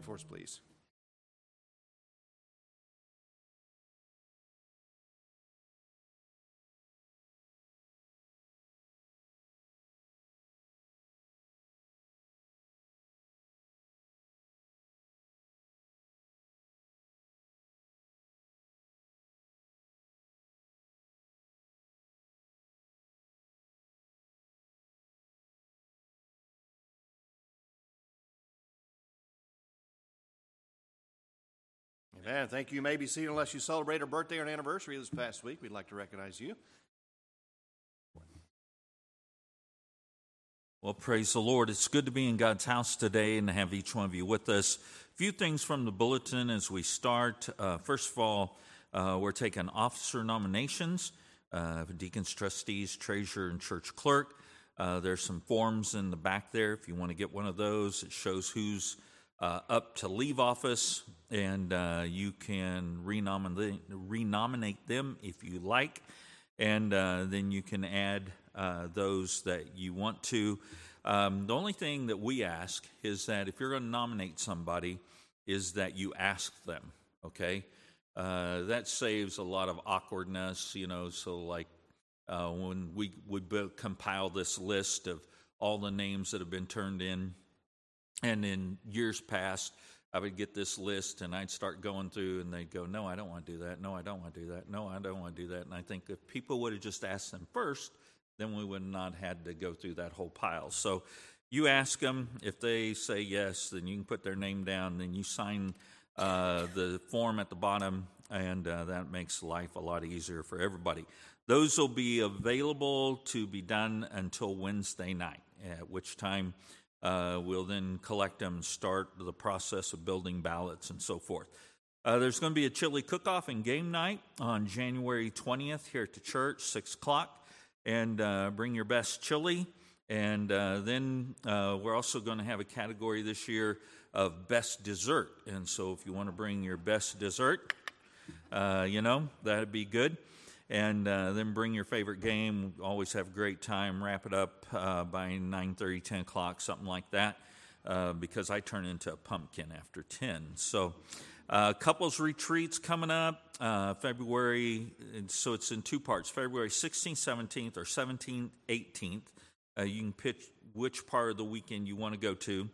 pray for us, please? Amen. Thank you. you may be seated unless you celebrate a birthday or an anniversary this past week. We'd like to recognize you. Well, praise the Lord. It's good to be in God's house today and to have each one of you with us. A few things from the bulletin as we start. Uh, first of all, uh, we're taking officer nominations, uh, deacons, trustees, treasurer, and church clerk. Uh, there's some forms in the back there if you want to get one of those. It shows who's uh, up to leave office, and uh, you can renominate, renominate them if you like, and uh, then you can add uh, those that you want to. Um, the only thing that we ask is that if you're going to nominate somebody, is that you ask them. Okay, uh, that saves a lot of awkwardness. You know, so like uh, when we would compile this list of all the names that have been turned in and in years past, I would get this list and I'd start going through, and they'd go, No, I don't want to do that. No, I don't want to do that. No, I don't want to do that. And I think if people would have just asked them first, then we would not had to go through that whole pile. So you ask them. If they say yes, then you can put their name down. Then you sign uh, the form at the bottom, and uh, that makes life a lot easier for everybody. Those will be available to be done until Wednesday night, at which time uh, we'll then collect them and start the process of building ballots and so forth. Uh, there's going to be a chili cook off and game night on January 20th here at the church, 6 o'clock. And uh, bring your best chili. And uh, then uh, we're also going to have a category this year of best dessert. And so if you want to bring your best dessert, uh, you know, that'd be good and uh, then bring your favorite game. Always have a great time. Wrap it up uh, by 9:30, 10 o'clock, something like that, uh, because I turn into a pumpkin after 10. So, uh, couples retreats coming up uh, February. so it's in two parts: February 16th, 17th, or 17th, 18th. Uh, you can pitch which part of the weekend you want to go to.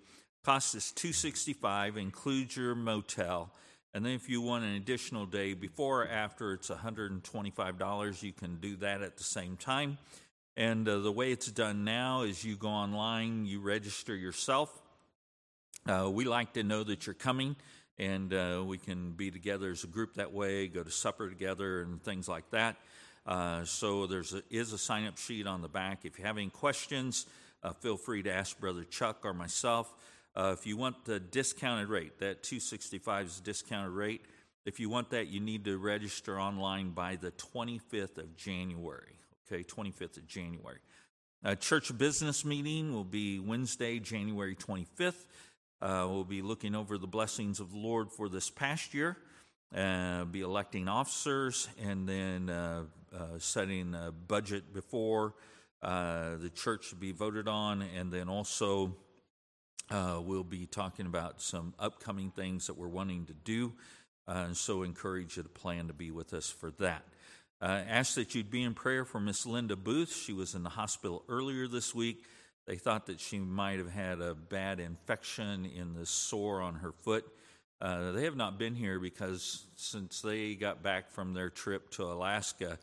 Cost is 265, includes your motel. And then if you want an additional day before or after, it's $125. You can do that at the same time. And uh, the way it's done now is you go online, you register yourself. Uh, we like to know that you're coming, and uh, we can be together as a group that way, go to supper together, and things like that. Uh, so there is is a sign up sheet on the back. If you have any questions, uh, feel free to ask Brother Chuck or myself. Uh, if you want the discounted rate, that 265 is discounted rate. If you want that, you need to register online by the 25th of January. Okay, 25th of January. A church business meeting will be Wednesday, January 25th. Uh, we'll be looking over the blessings of the Lord for this past year, uh, be electing officers, and then uh, uh setting a budget before uh, the church to be voted on, and then also uh, we'll be talking about some upcoming things that we're wanting to do, uh, and so encourage you to plan to be with us for that. Uh, ask that you'd be in prayer for Miss Linda Booth. She was in the hospital earlier this week. They thought that she might have had a bad infection in the sore on her foot. Uh, they have not been here because since they got back from their trip to Alaska,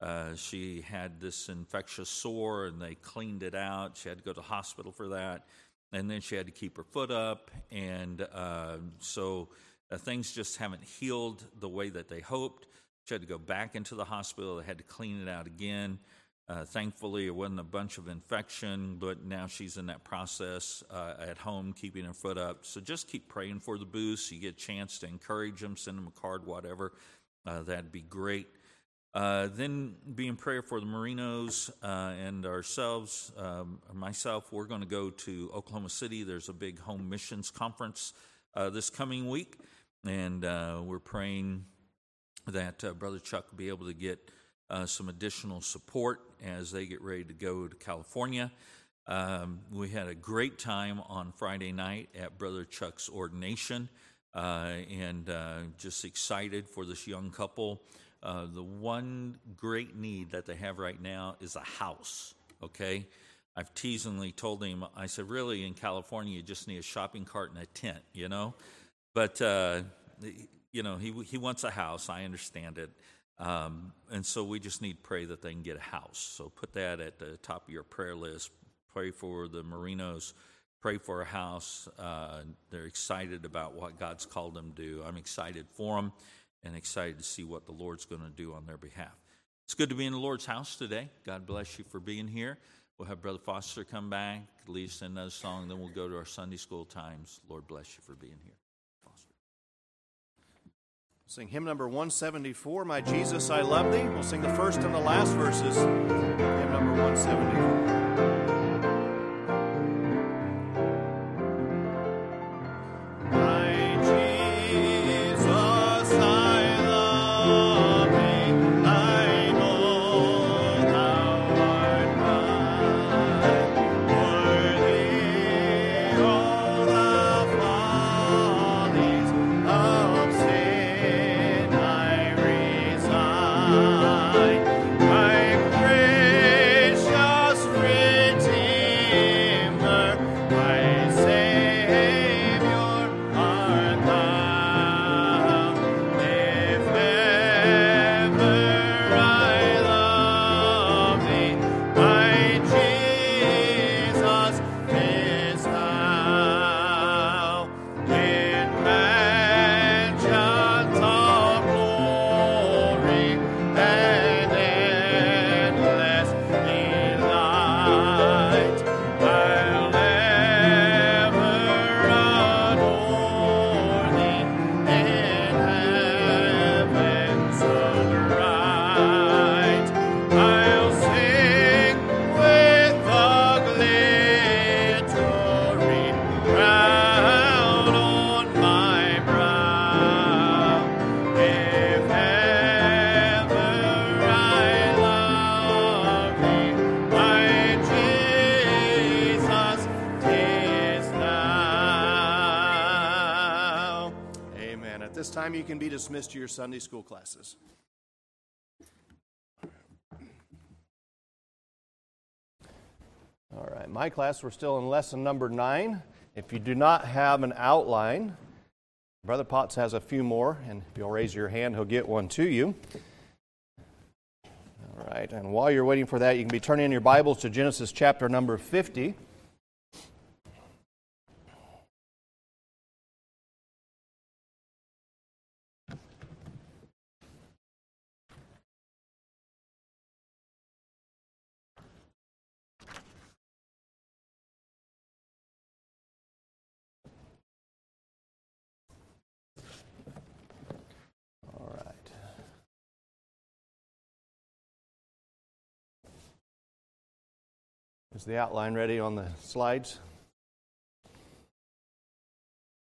uh, she had this infectious sore and they cleaned it out. She had to go to hospital for that and then she had to keep her foot up, and uh, so uh, things just haven't healed the way that they hoped. She had to go back into the hospital. They had to clean it out again. Uh, thankfully, it wasn't a bunch of infection, but now she's in that process uh, at home, keeping her foot up. So just keep praying for the Booths. You get a chance to encourage them, send them a card, whatever. Uh, that'd be great. Uh, then be in prayer for the Marinos uh, and ourselves. Um, myself, we're going to go to Oklahoma City. There's a big home missions conference uh, this coming week, and uh, we're praying that uh, Brother Chuck will be able to get some additional support as they get ready to go to California. Um, we had a great time on Friday night at Brother Chuck's ordination, and just excited for this young couple. Uh, the one great need that they have right now is a house, okay? I've teasingly told him, I said, really, in California, you just need a shopping cart and a tent, you know? But, uh, you know, he, he wants a house. I understand it. Um, and so we just need to pray that they can get a house. So put that at the top of your prayer list. Pray for the Marinos. Pray for a house. Uh, they're excited about what God's called them to do. I'm excited for them and excited to see what the Lord's going to do on their behalf. It's good to be in the Lord's house today. God bless you for being here. We'll have Brother Foster come back, lead us another song, then we'll go to our Sunday school times. Lord bless you for being here. Foster. Sing hymn number 174, My Jesus, I Love Thee. We'll sing the first and the last verses. Hymn number 174. Dismissed to your Sunday school classes. All right, my class, we're still in lesson number nine. If you do not have an outline, Brother Potts has a few more, and if you'll raise your hand, he'll get one to you. All right, and while you're waiting for that, you can be turning in your Bibles to Genesis chapter number 50. Is the outline ready on the slides?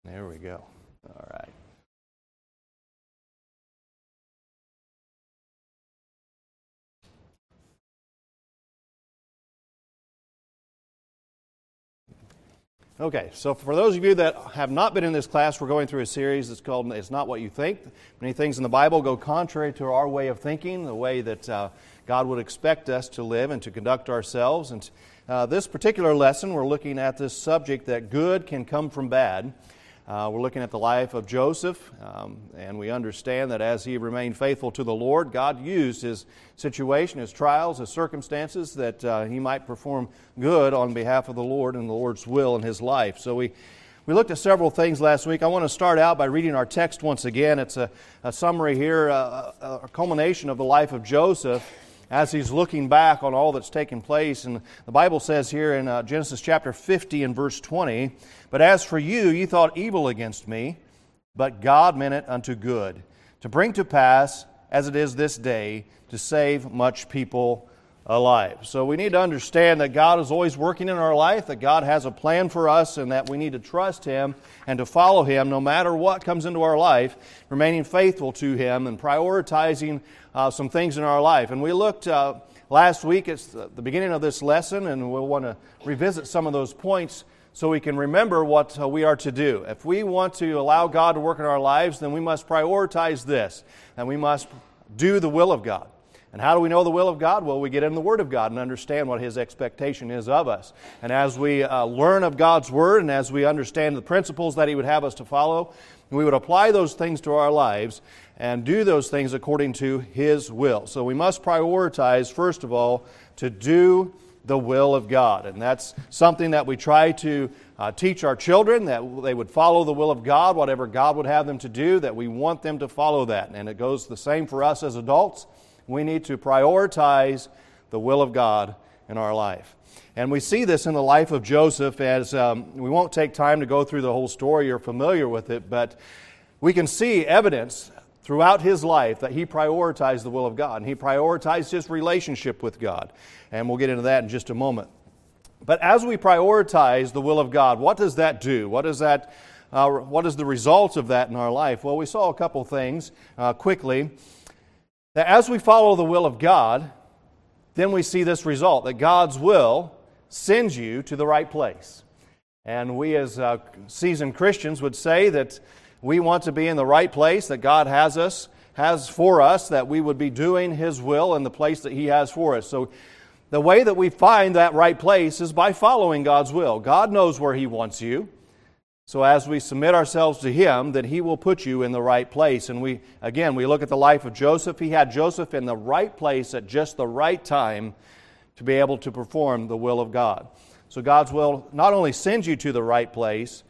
There we go. All right. Okay, so for those of you that have not been in this class, we're going through a series that's called It's Not What You Think. Many things in the Bible go contrary to our way of thinking, the way that uh, God would expect us to live and to conduct ourselves. And uh, this particular lesson, we're looking at this subject that good can come from bad. Uh, we're looking at the life of Joseph, um, and we understand that as he remained faithful to the Lord, God used his situation, his trials, his circumstances, that uh, he might perform good on behalf of the Lord and the Lord's will in his life. So we, we looked at several things last week. I want to start out by reading our text once again. It's a, a summary here, uh, a, a culmination of the life of Joseph as he's looking back on all that's taken place. And the Bible says here in uh, Genesis chapter 50 and verse 20, But as for you, you thought evil against me, but God meant it unto good, to bring to pass, as it is this day, to save much people alive. So we need to understand that God is always working in our life, that God has a plan for us, and that we need to trust Him and to follow Him no matter what comes into our life, remaining faithful to Him and prioritizing uh, some things in our life. And we looked uh, last week. It's the beginning of this lesson, and we'll want to revisit some of those points so we can remember what uh, we are to do. If we want to allow God to work in our lives, then we must prioritize this, and we must do the will of God. And how do we know the will of God? Well, we get in the Word of God and understand what His expectation is of us. And as we uh, learn of God's Word and as we understand the principles that He would have us to follow, we would apply those things to our lives and do those things according to His will. So we must prioritize, first of all, to do the will of God. And that's something that we try to uh, teach our children that they would follow the will of God, whatever God would have them to do, that we want them to follow that. And it goes the same for us as adults. We need to prioritize the will of God in our life. And we see this in the life of Joseph as um, we won't take time to go through the whole story, you're familiar with it, but we can see evidence throughout his life that he prioritized the will of God and he prioritized his relationship with God. And we'll get into that in just a moment. But as we prioritize the will of God, what does that do? What is that? Uh, what is the result of that in our life? Well, we saw a couple things uh, quickly. That as we follow the will of God, then we see this result that God's will sends you to the right place. And we, as uh, seasoned Christians, would say that we want to be in the right place that God has us, has for us, that we would be doing His will in the place that He has for us. So, the way that we find that right place is by following God's will. God knows where He wants you. So as we submit ourselves to him, then he will put you in the right place. And we again, we look at the life of Joseph. He had Joseph in the right place at just the right time to be able to perform the will of God. So God's will not only sends you to the right place,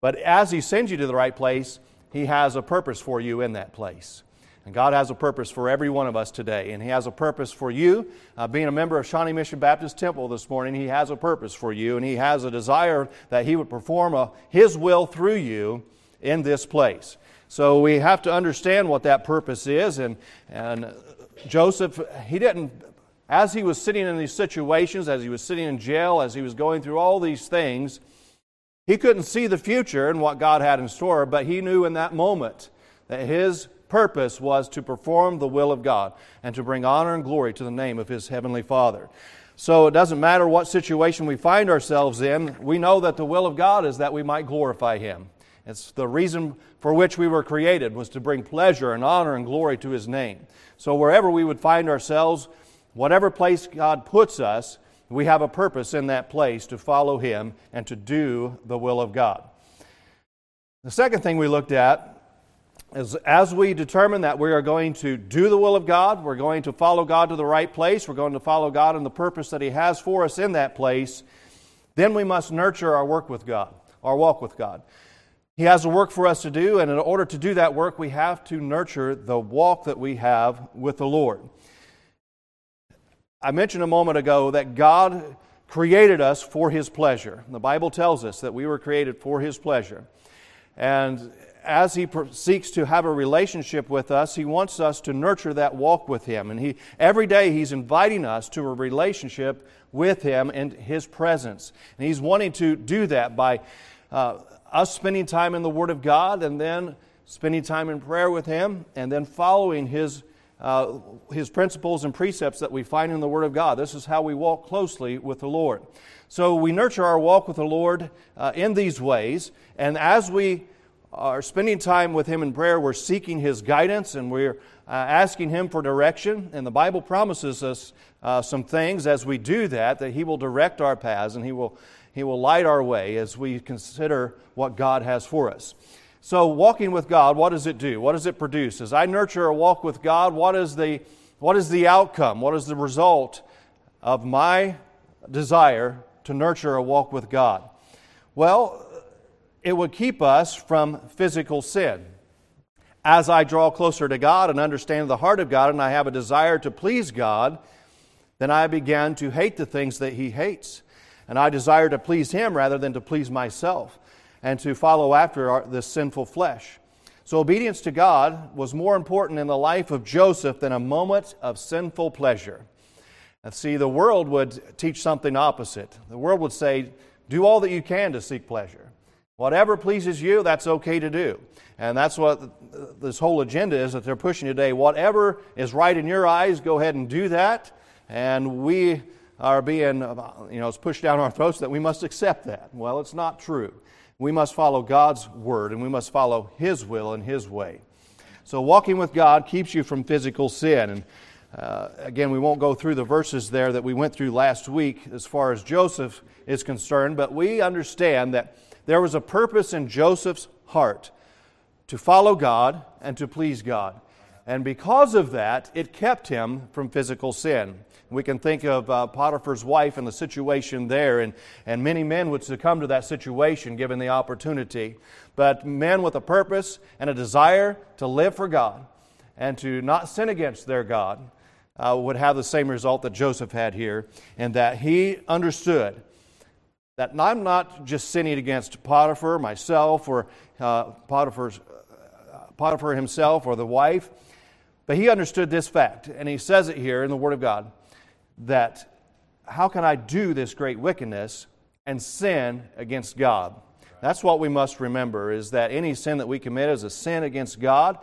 but as he sends you to the right place, he has a purpose for you in that place. And God has a purpose for every one of us today. And He has a purpose for you. Uh, being a member of Shawnee Mission Baptist Temple this morning, He has a purpose for you. And He has a desire that He would perform a, His will through you in this place. So we have to understand what that purpose is. And, and Joseph, he didn't, as he was sitting in these situations, as he was sitting in jail, as he was going through all these things, he couldn't see the future and what God had in store, but he knew in that moment that his purpose was to perform the will of God and to bring honor and glory to the name of His Heavenly Father. So it doesn't matter what situation we find ourselves in, we know that the will of God is that we might glorify Him. It's the reason for which we were created was to bring pleasure and honor and glory to His name. So wherever we would find ourselves, whatever place God puts us, we have a purpose in that place to follow Him and to do the will of God. The second thing we looked at as, as we determine that we are going to do the will of God, we're going to follow God to the right place, we're going to follow God in the purpose that He has for us in that place, then we must nurture our work with God, our walk with God. He has a work for us to do, and in order to do that work, we have to nurture the walk that we have with the Lord. I mentioned a moment ago that God created us for His pleasure. The Bible tells us that we were created for His pleasure. And as he seeks to have a relationship with us, he wants us to nurture that walk with him. And he, every day he's inviting us to a relationship with him and his presence. And he's wanting to do that by uh, us spending time in the Word of God and then spending time in prayer with him and then following his, uh, his principles and precepts that we find in the Word of God. This is how we walk closely with the Lord. So we nurture our walk with the Lord uh, in these ways. And as we are spending time with Him in prayer, we're seeking His guidance and we're uh, asking Him for direction. And the Bible promises us uh, some things as we do that, that He will direct our paths and He will, he will light our way as we consider what God has for us. So, walking with God, what does it do? What does it produce? As I nurture a walk with God, what is the, what is the outcome? What is the result of my desire to nurture a walk with God? Well, it would keep us from physical sin. As I draw closer to God and understand the heart of God, and I have a desire to please God, then I began to hate the things that He hates. And I desire to please Him rather than to please myself and to follow after this sinful flesh. So, obedience to God was more important in the life of Joseph than a moment of sinful pleasure. And see, the world would teach something opposite. The world would say, do all that you can to seek pleasure. Whatever pleases you, that's okay to do. And that's what this whole agenda is that they're pushing today. Whatever is right in your eyes, go ahead and do that. and we are being, uh, you know, it's pushed down our throats that we must accept that. Well, it's not true. We must follow God's word and we must follow His will and His way. So, walking with God keeps you from physical sin. And uh, again, we won't go through the verses there that we went through last week as far as Joseph is concerned, but we understand that there was a purpose in Joseph's heart to follow God and to please God. And because of that, it kept him from physical sin. We can think of uh, Potiphar's wife and the situation there, and, and many men would succumb to that situation given the opportunity. But men with a purpose and a desire to live for God and to not sin against their God uh, would have the same result that Joseph had here, and that he understood that I'm not just sinning against Potiphar, myself, or uh, Potiphar's, uh, Potiphar himself, or the wife, but he understood this fact, and he says it here in the Word of God that how can I do this great wickedness and sin against God? That's what we must remember is that any sin that we commit is a sin against God,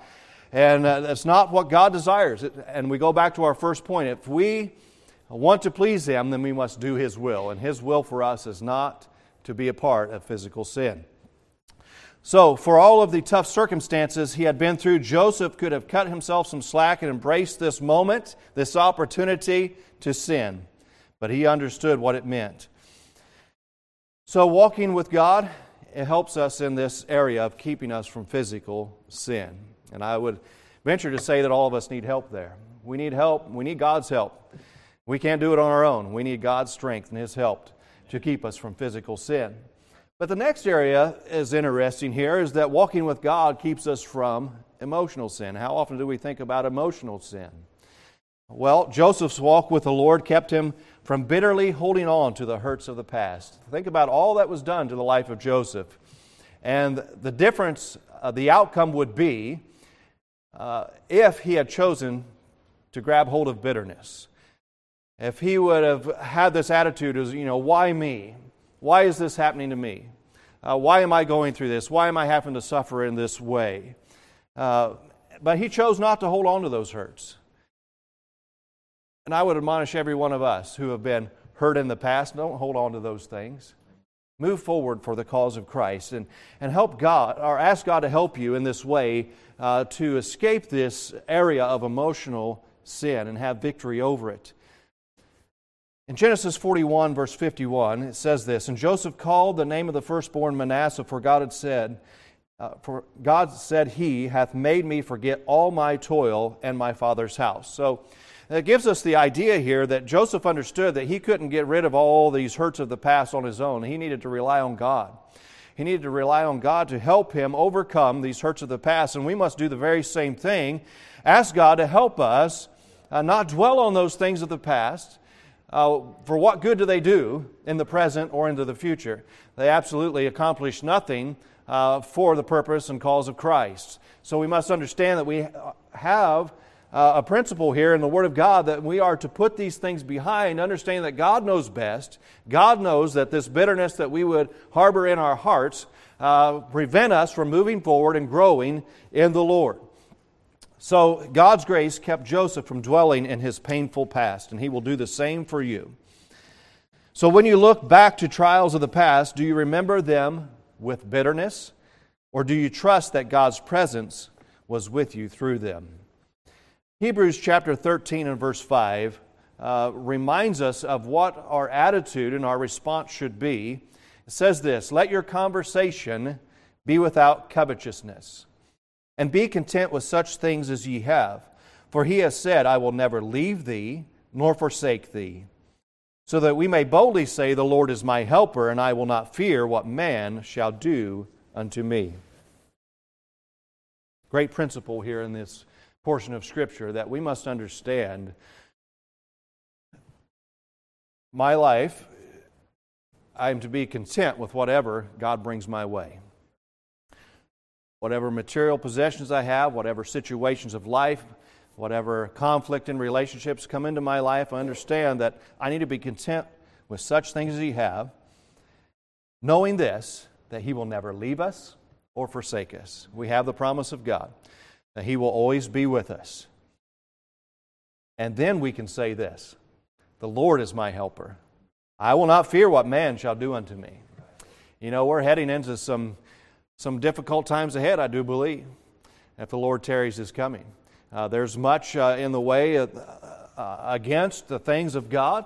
and uh, that's not what God desires. And we go back to our first point. If we want to please Him, then we must do His will, and His will for us is not to be a part of physical sin. So, for all of the tough circumstances he had been through, Joseph could have cut himself some slack and embraced this moment, this opportunity to sin. But he understood what it meant. So, walking with God, it helps us in this area of keeping us from physical sin. And I would venture to say that all of us need help there. We need help. We need God's help. We can't do it on our own. We need God's strength and His help to keep us from physical sin. But the next area is interesting here is that walking with God keeps us from emotional sin. How often do we think about emotional sin? Well, Joseph's walk with the Lord kept him from bitterly holding on to the hurts of the past. Think about all that was done to the life of Joseph. And the difference, uh, the outcome would be uh, if he had chosen to grab hold of bitterness. If he would have had this attitude as, you know, why me? Why is this happening to me? Uh, why am I going through this? Why am I having to suffer in this way? Uh, but he chose not to hold on to those hurts. And I would admonish every one of us who have been hurt in the past don't hold on to those things. Move forward for the cause of Christ and, and help God, or ask God to help you in this way uh, to escape this area of emotional sin and have victory over it. In Genesis 41, verse 51, it says this And Joseph called the name of the firstborn Manasseh, for God had said, uh, For God said, He hath made me forget all my toil and my father's house. So it gives us the idea here that Joseph understood that he couldn't get rid of all these hurts of the past on his own. He needed to rely on God. He needed to rely on God to help him overcome these hurts of the past. And we must do the very same thing. Ask God to help us uh, not dwell on those things of the past uh, for what good do they do in the present or into the future? They absolutely accomplish nothing uh, for the purpose and cause of Christ. So we must understand that we have uh, a principle here in the Word of God that we are to put these things behind, understand that God knows best. God knows that this bitterness that we would harbor in our hearts uh, prevent us from moving forward and growing in the Lord. So God's grace kept Joseph from dwelling in his painful past, and he will do the same for you. So when you look back to trials of the past, do you remember them with bitterness, or do you trust that God's presence was with you through them? Hebrews chapter 13 and verse 5 uh, reminds us of what our attitude and our response should be. It says this Let your conversation be without covetousness and be content with such things as ye have. For he has said, I will never leave thee nor forsake thee. So that we may boldly say, The Lord is my helper, and I will not fear what man shall do unto me. Great principle here in this portion of Scripture that we must understand. My life, I am to be content with whatever God brings my way whatever material possessions I have, whatever situations of life, whatever conflict in relationships come into my life, I understand that I need to be content with such things as He have, knowing this, that He will never leave us or forsake us. We have the promise of God that He will always be with us. And then we can say this The Lord is my helper. I will not fear what man shall do unto me. You know, we're heading into some, some difficult times ahead, I do believe, if the Lord tarries his coming. Uh, there's much uh, in the way of, uh, against the things of God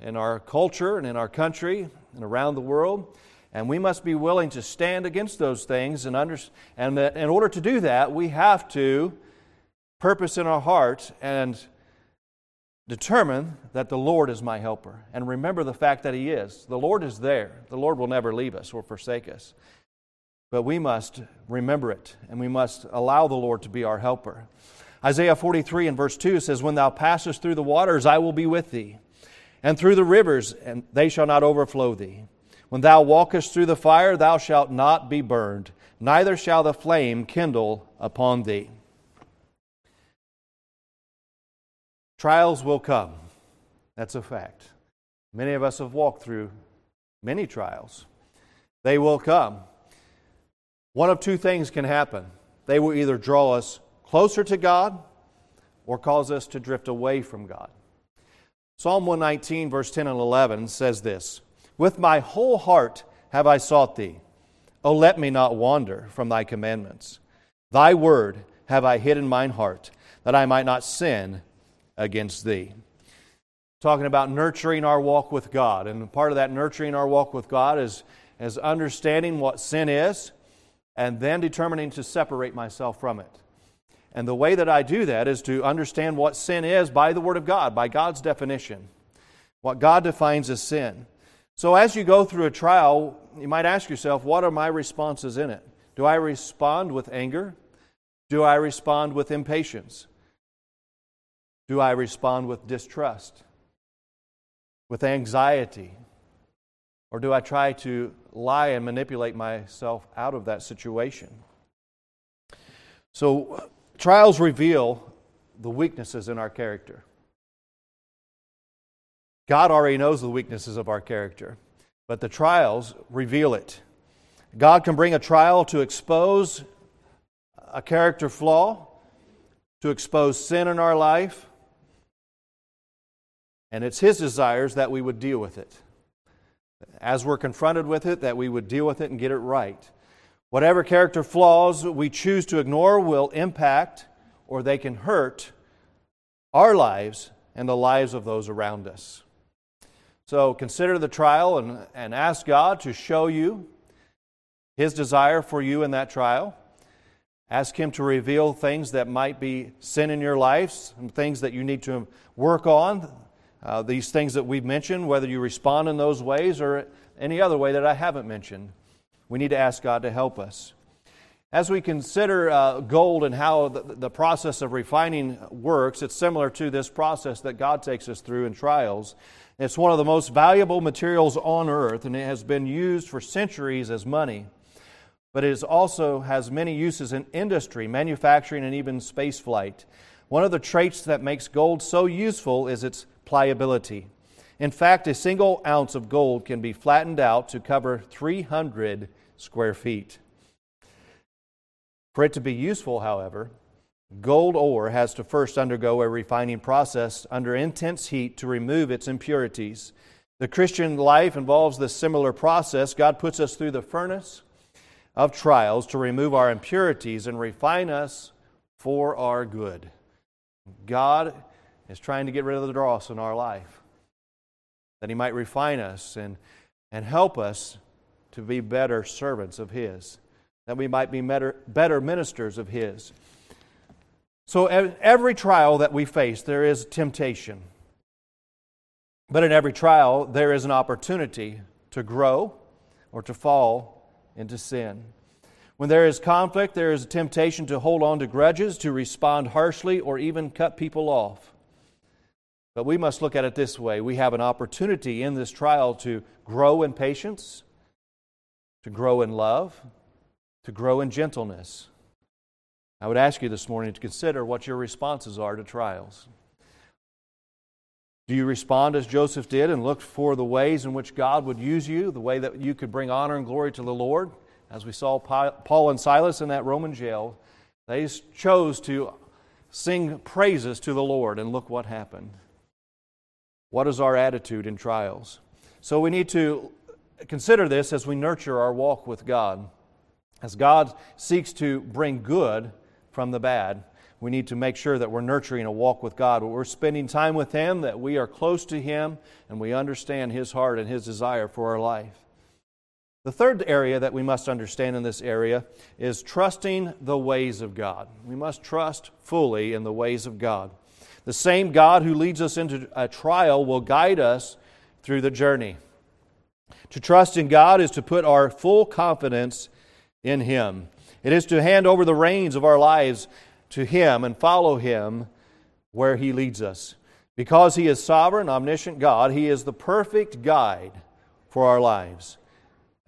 in our culture and in our country and around the world. And we must be willing to stand against those things. And, under, and that in order to do that, we have to purpose in our heart and determine that the Lord is my helper. And remember the fact that He is. The Lord is there. The Lord will never leave us or forsake us. But we must remember it, and we must allow the Lord to be our helper. Isaiah 43 and verse 2 says, When thou passest through the waters, I will be with thee, and through the rivers, and they shall not overflow thee. When thou walkest through the fire, thou shalt not be burned, neither shall the flame kindle upon thee. Trials will come. That's a fact. Many of us have walked through many trials. They will come. One of two things can happen they will either draw us closer to God or cause us to drift away from God. Psalm 119, verse 10 and 11 says this With my whole heart have I sought thee. O let me not wander from thy commandments. Thy word have I hid in mine heart, that I might not sin against thee. Talking about nurturing our walk with God. And part of that nurturing our walk with God is, is understanding what sin is and then determining to separate myself from it. And the way that I do that is to understand what sin is by the Word of God, by God's definition, what God defines as sin. So as you go through a trial, you might ask yourself, what are my responses in it? Do I respond with anger? Do I respond with impatience? Do I respond with distrust, with anxiety? Or do I try to lie and manipulate myself out of that situation? So, trials reveal the weaknesses in our character. God already knows the weaknesses of our character, but the trials reveal it. God can bring a trial to expose a character flaw, to expose sin in our life, and it's His desires that we would deal with it. As we're confronted with it, that we would deal with it and get it right. Whatever character flaws we choose to ignore will impact or they can hurt our lives and the lives of those around us. So consider the trial and, and ask God to show you His desire for you in that trial. Ask Him to reveal things that might be sin in your lives and things that you need to work on uh, these things that we've mentioned, whether you respond in those ways or any other way that I haven't mentioned. We need to ask God to help us. As we consider uh, gold and how the, the, process of refining works, it's similar to this process that God takes us through in trials. It's one of the most valuable materials on earth, and it has been used for centuries as money. But it also has many uses in industry, manufacturing, and even space flight. One of the traits that makes gold so useful is its pliability. In fact, a single ounce of gold can be flattened out to cover 300 square feet. For it to be useful, however, gold ore has to first undergo a refining process under intense heat to remove its impurities. The Christian life involves this similar process. God puts us through the furnace of trials to remove our impurities and refine us for our good. God is trying to get rid of the dross in our life, that He might refine us and, and help us to be better servants of His, that we might be better, better ministers of His. So, every trial that we face, there is temptation. But in every trial, there is an opportunity to grow or to fall into sin. When there is conflict, there is a temptation to hold on to grudges, to respond harshly, or even cut people off. But we must look at it this way we have an opportunity in this trial to grow in patience, to grow in love, to grow in gentleness. I would ask you this morning to consider what your responses are to trials. Do you respond as Joseph did and look for the ways in which God would use you, the way that you could bring honor and glory to the Lord? As we saw Paul and Silas in that Roman jail, they chose to sing praises to the Lord, and look what happened. What is our attitude in trials? So we need to consider this as we nurture our walk with God. As God seeks to bring good from the bad, we need to make sure that we're nurturing a walk with God. We're spending time with Him, that we are close to Him, and we understand His heart and His desire for our life. The third area that we must understand in this area is trusting the ways of God. We must trust fully in the ways of God. The same God who leads us into a trial will guide us through the journey. To trust in God is to put our full confidence in Him. It is to hand over the reins of our lives to Him and follow Him where He leads us. Because He is sovereign, omniscient God, He is the perfect guide for our lives.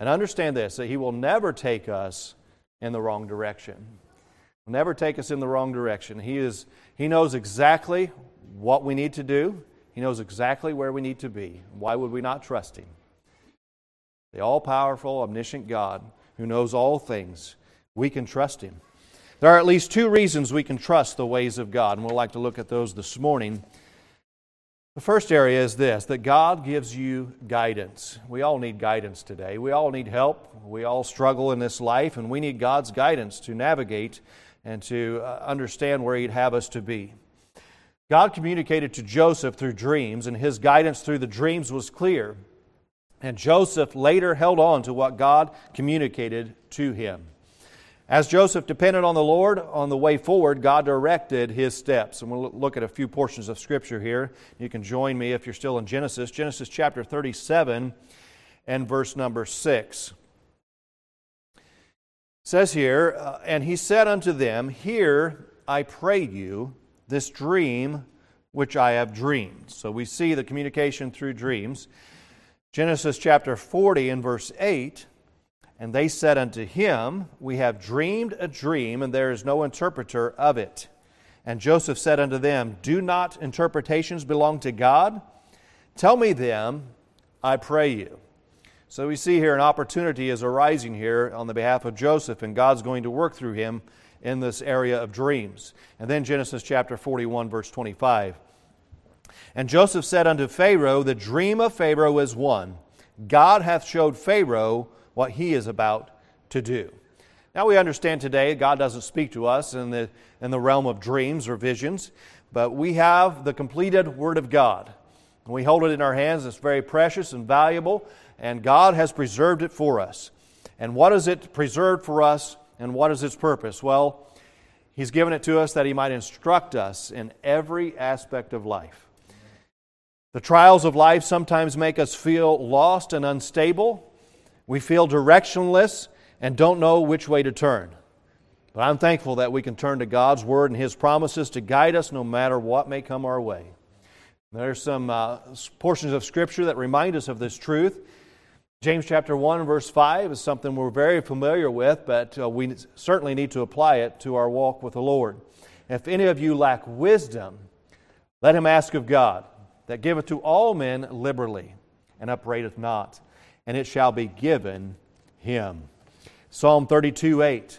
And understand this that He will never take us in the wrong direction. He'll never take us in the wrong direction. He, is, he knows exactly what we need to do, He knows exactly where we need to be. Why would we not trust Him? The all powerful, omniscient God who knows all things, we can trust Him. There are at least two reasons we can trust the ways of God, and we'll like to look at those this morning. The first area is this that God gives you guidance. We all need guidance today. We all need help. We all struggle in this life, and we need God's guidance to navigate and to uh, understand where He'd have us to be. God communicated to Joseph through dreams, and his guidance through the dreams was clear. And Joseph later held on to what God communicated to him. As Joseph depended on the Lord on the way forward, God directed his steps. And we'll look at a few portions of Scripture here. You can join me if you're still in Genesis. Genesis chapter 37 and verse number 6. It says here, uh, And he said unto them, Hear, I pray you, this dream which I have dreamed. So we see the communication through dreams. Genesis chapter 40 and verse 8 and they said unto him, We have dreamed a dream, and there is no interpreter of it. And Joseph said unto them, Do not interpretations belong to God? Tell me them, I pray you. So we see here an opportunity is arising here on the behalf of Joseph, and God's going to work through him in this area of dreams. And then Genesis chapter 41, verse 25. And Joseph said unto Pharaoh, The dream of Pharaoh is one. God hath showed Pharaoh what he is about to do. Now we understand today God doesn't speak to us in the, in the realm of dreams or visions, but we have the completed Word of God. We hold it in our hands. It's very precious and valuable, and God has preserved it for us. And what is it preserved for us, and what is its purpose? Well, He's given it to us that He might instruct us in every aspect of life. The trials of life sometimes make us feel lost and unstable. We feel directionless and don't know which way to turn. But I'm thankful that we can turn to God's Word and His promises to guide us no matter what may come our way. There are some uh, portions of Scripture that remind us of this truth. James chapter 1, verse 5 is something we're very familiar with, but uh, we certainly need to apply it to our walk with the Lord. If any of you lack wisdom, let him ask of God, that giveth to all men liberally, and upbraideth not and it shall be given him. Psalm 32 8.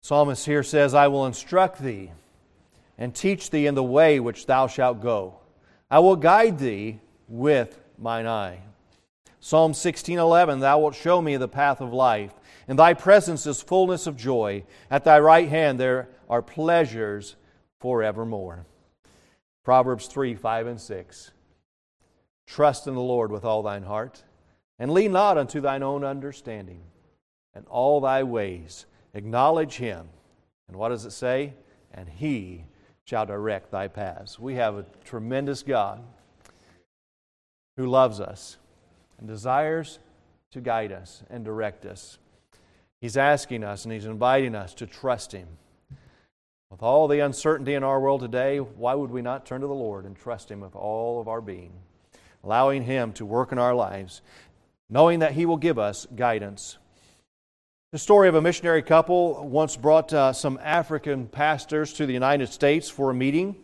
Psalmist here says, I will instruct thee and teach thee in the way which thou shalt go. I will guide thee with mine eye. Psalm 16:11 Thou wilt show me the path of life. In thy presence is fullness of joy. At thy right hand there are pleasures forevermore. Proverbs 3 5 and 6. Trust in the Lord with all thine heart, and lean not unto thine own understanding. And all thy ways acknowledge him. And what does it say? And he shall direct thy paths. We have a tremendous God who loves us and desires to guide us and direct us. He's asking us and He's inviting us to trust Him. With all the uncertainty in our world today, why would we not turn to the Lord and trust Him with all of our being? Allowing Him to work in our lives, knowing that He will give us guidance. The story of a missionary couple once brought uh, some African pastors to the United States for a meeting.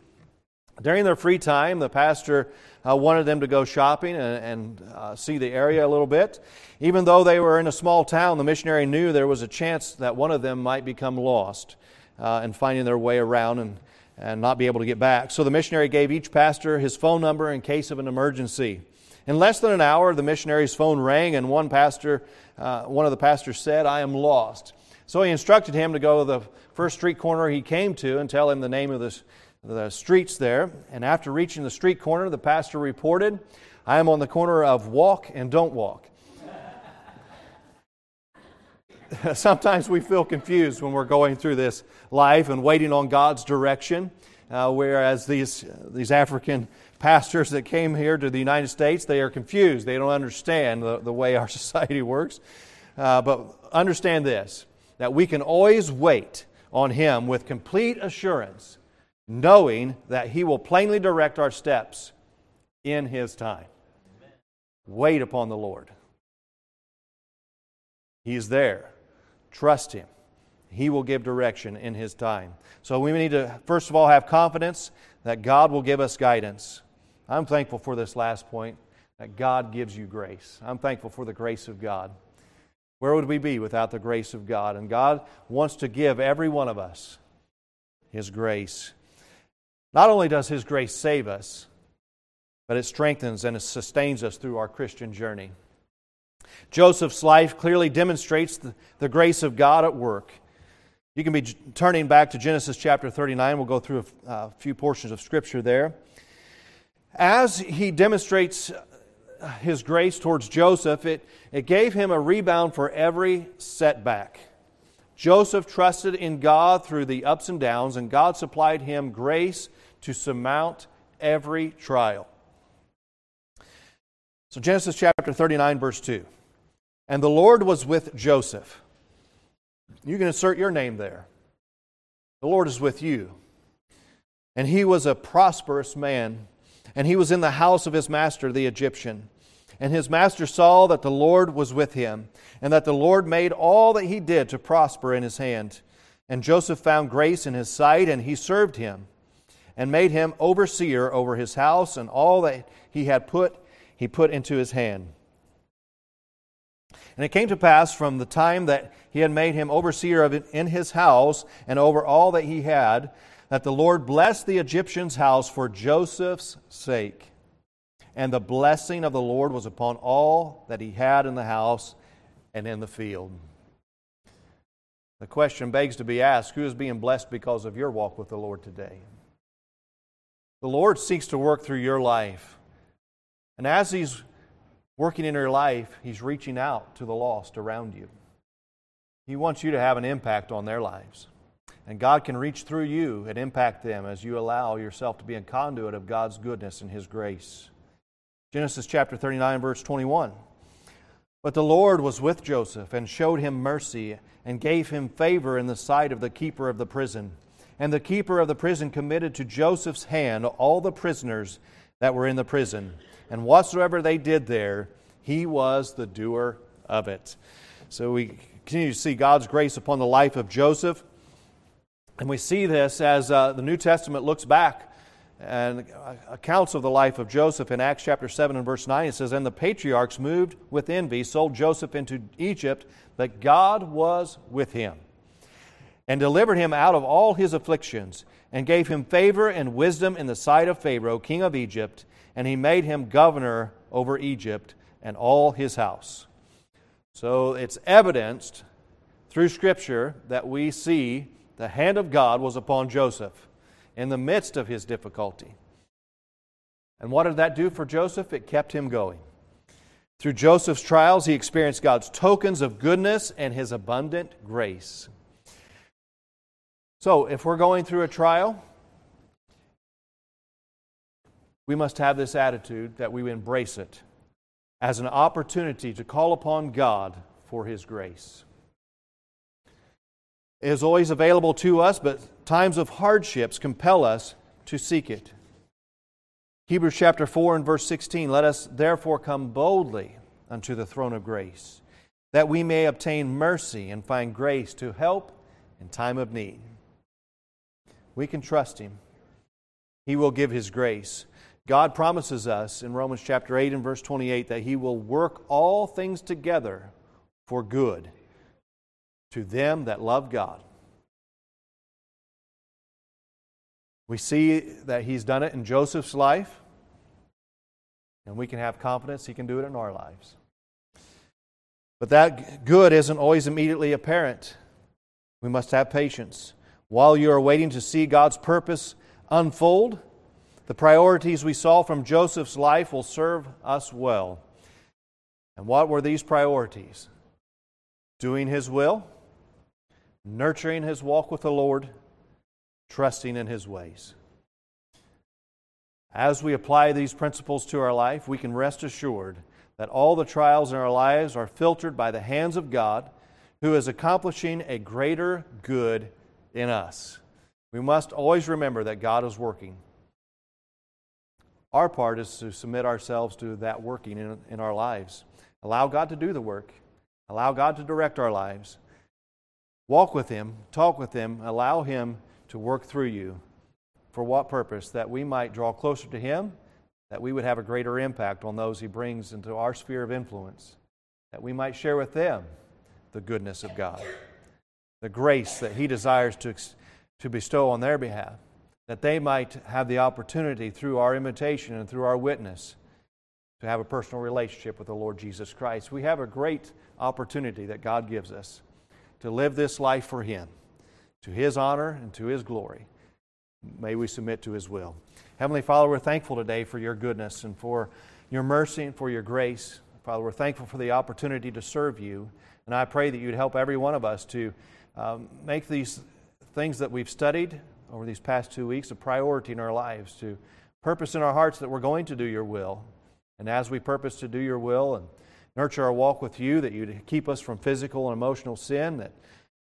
During their free time, the pastor uh, wanted them to go shopping and, and uh, see the area a little bit. Even though they were in a small town, the missionary knew there was a chance that one of them might become lost uh, and finding their way around. And and not be able to get back. So the missionary gave each pastor his phone number in case of an emergency. In less than an hour, the missionary's phone rang, and one pastor, uh, one of the pastors said, "I am lost." So he instructed him to go to the first street corner he came to and tell him the name of the, the streets there. And after reaching the street corner, the pastor reported, "I am on the corner of Walk and Don't Walk." Sometimes we feel confused when we're going through this life and waiting on God's direction, uh, whereas these, these African pastors that came here to the United States, they are confused. They don't understand the, the way our society works. Uh, but understand this that we can always wait on Him with complete assurance, knowing that He will plainly direct our steps in His time. Wait upon the Lord. He's there. Trust Him. He will give direction in His time. So we need to, first of all, have confidence that God will give us guidance. I'm thankful for this last point that God gives you grace. I'm thankful for the grace of God. Where would we be without the grace of God? And God wants to give every one of us His grace. Not only does His grace save us, but it strengthens and it sustains us through our Christian journey. Joseph's life clearly demonstrates the, the grace of God at work. You can be turning back to Genesis chapter 39. We'll go through a, a uh, few portions of Scripture there. As he demonstrates uh, his grace towards Joseph, it, it gave him a rebound for every setback. Joseph trusted in God through the ups and downs, and God supplied him grace to surmount every trial. So, Genesis chapter 39, verse 2. And the Lord was with Joseph. You can insert your name there. The Lord is with you. And he was a prosperous man, and he was in the house of his master, the Egyptian. And his master saw that the Lord was with him, and that the Lord made all that he did to prosper in his hand. And Joseph found grace in his sight, and he served him, and made him overseer over his house, and all that he had put, he put into his hand. And it came to pass from the time that he had made him overseer of in his house and over all that he had, that the Lord blessed the Egyptian's house for Joseph's sake. And the blessing of the Lord was upon all that he had in the house and in the field. The question begs to be asked who is being blessed because of your walk with the Lord today? The Lord seeks to work through your life. And as He's working in your life, He's reaching out to the lost around you. He wants you to have an impact on their lives. And God can reach through you and impact them as you allow yourself to be a conduit of God's goodness and His grace. Genesis chapter 39, verse 21. But the Lord was with Joseph and showed him mercy and gave him favor in the sight of the keeper of the prison. And the keeper of the prison committed to Joseph's hand all the prisoners that were in the prison and whatsoever they did there, he was the doer of it. So we continue to see God's grace upon the life of Joseph. And we see this as uh, the New Testament looks back and accounts of the life of Joseph in Acts chapter 7 and verse 9. It says, And the patriarchs, moved with envy, sold Joseph into Egypt, but God was with him and delivered him out of all his afflictions and gave him favor and wisdom in the sight of Pharaoh, king of Egypt and he made him governor over Egypt and all his house. So it's evidenced through Scripture that we see the hand of God was upon Joseph in the midst of his difficulty. And what did that do for Joseph? It kept him going. Through Joseph's trials, he experienced God's tokens of goodness and his abundant grace. So, if we're going through a trial, we must have this attitude that we embrace it as an opportunity to call upon God for His grace. It is always available to us, but times of hardships compel us to seek it. Hebrews chapter 4 and verse 16 Let us therefore come boldly unto the throne of grace, that we may obtain mercy and find grace to help in time of need. We can trust Him, He will give His grace. God promises us in Romans chapter 8 and verse 28 that He will work all things together for good to them that love God. We see that he's done it in Joseph's life, and we can have confidence he can do it in our lives. But that good isn't always immediately apparent. We must have patience. While you are waiting to see God's purpose unfold, the priorities we saw from Joseph's life will serve us well. And what were these priorities? Doing His will, nurturing His walk with the Lord, trusting in His ways. As we apply these principles to our life, we can rest assured that all the trials in our lives are filtered by the hands of God, who is accomplishing a greater good in us. We must always remember that God is working. Our part is to submit ourselves to that working in, in our lives. Allow God to do the work, allow God to direct our lives. Walk with Him, talk with Him, allow Him to work through you. For what purpose? That we might draw closer to Him, that we would have a greater impact on those He brings into our sphere of influence, that we might share with them the goodness of God, the grace that He desires to, to bestow on their behalf, that they might have the opportunity through our invitation and through our witness to have a personal relationship with the Lord Jesus Christ. We have a great opportunity that God gives us to live this life for Him to His honor and to His glory. May we submit to His will. Heavenly Father, we're thankful today for your goodness and for your mercy and for your grace. Father, we're thankful for the opportunity to serve you. And I pray that you'd help every one of us to um, make these things that we've studied over these past two weeks a priority in our lives, to purpose in our hearts that we're going to do your will. And as we purpose to do your will and nurture our walk with you, that you'd keep us from physical and emotional sin, that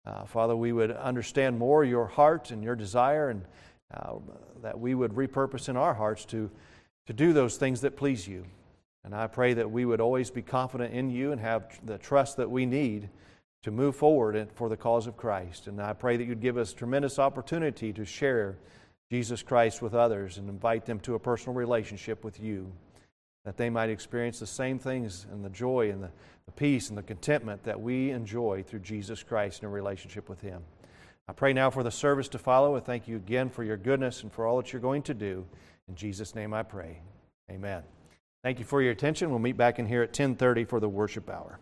uh, Father, we would understand more your heart and your desire, and uh, that we would repurpose in our hearts to, to do those things that please you. And I pray that we would always be confident in you and have the trust that we need to move forward for the cause of Christ. And I pray that you'd give us tremendous opportunity to share Jesus Christ with others and invite them to a personal relationship with you, that they might experience the same things and the joy and the the peace and the contentment that we enjoy through Jesus Christ in a relationship with Him. I pray now for the service to follow. I thank you again for your goodness and for all that you're going to do. In Jesus' name I pray. Amen. Thank you for your attention. We'll meet back in here at 10:30 for the worship hour.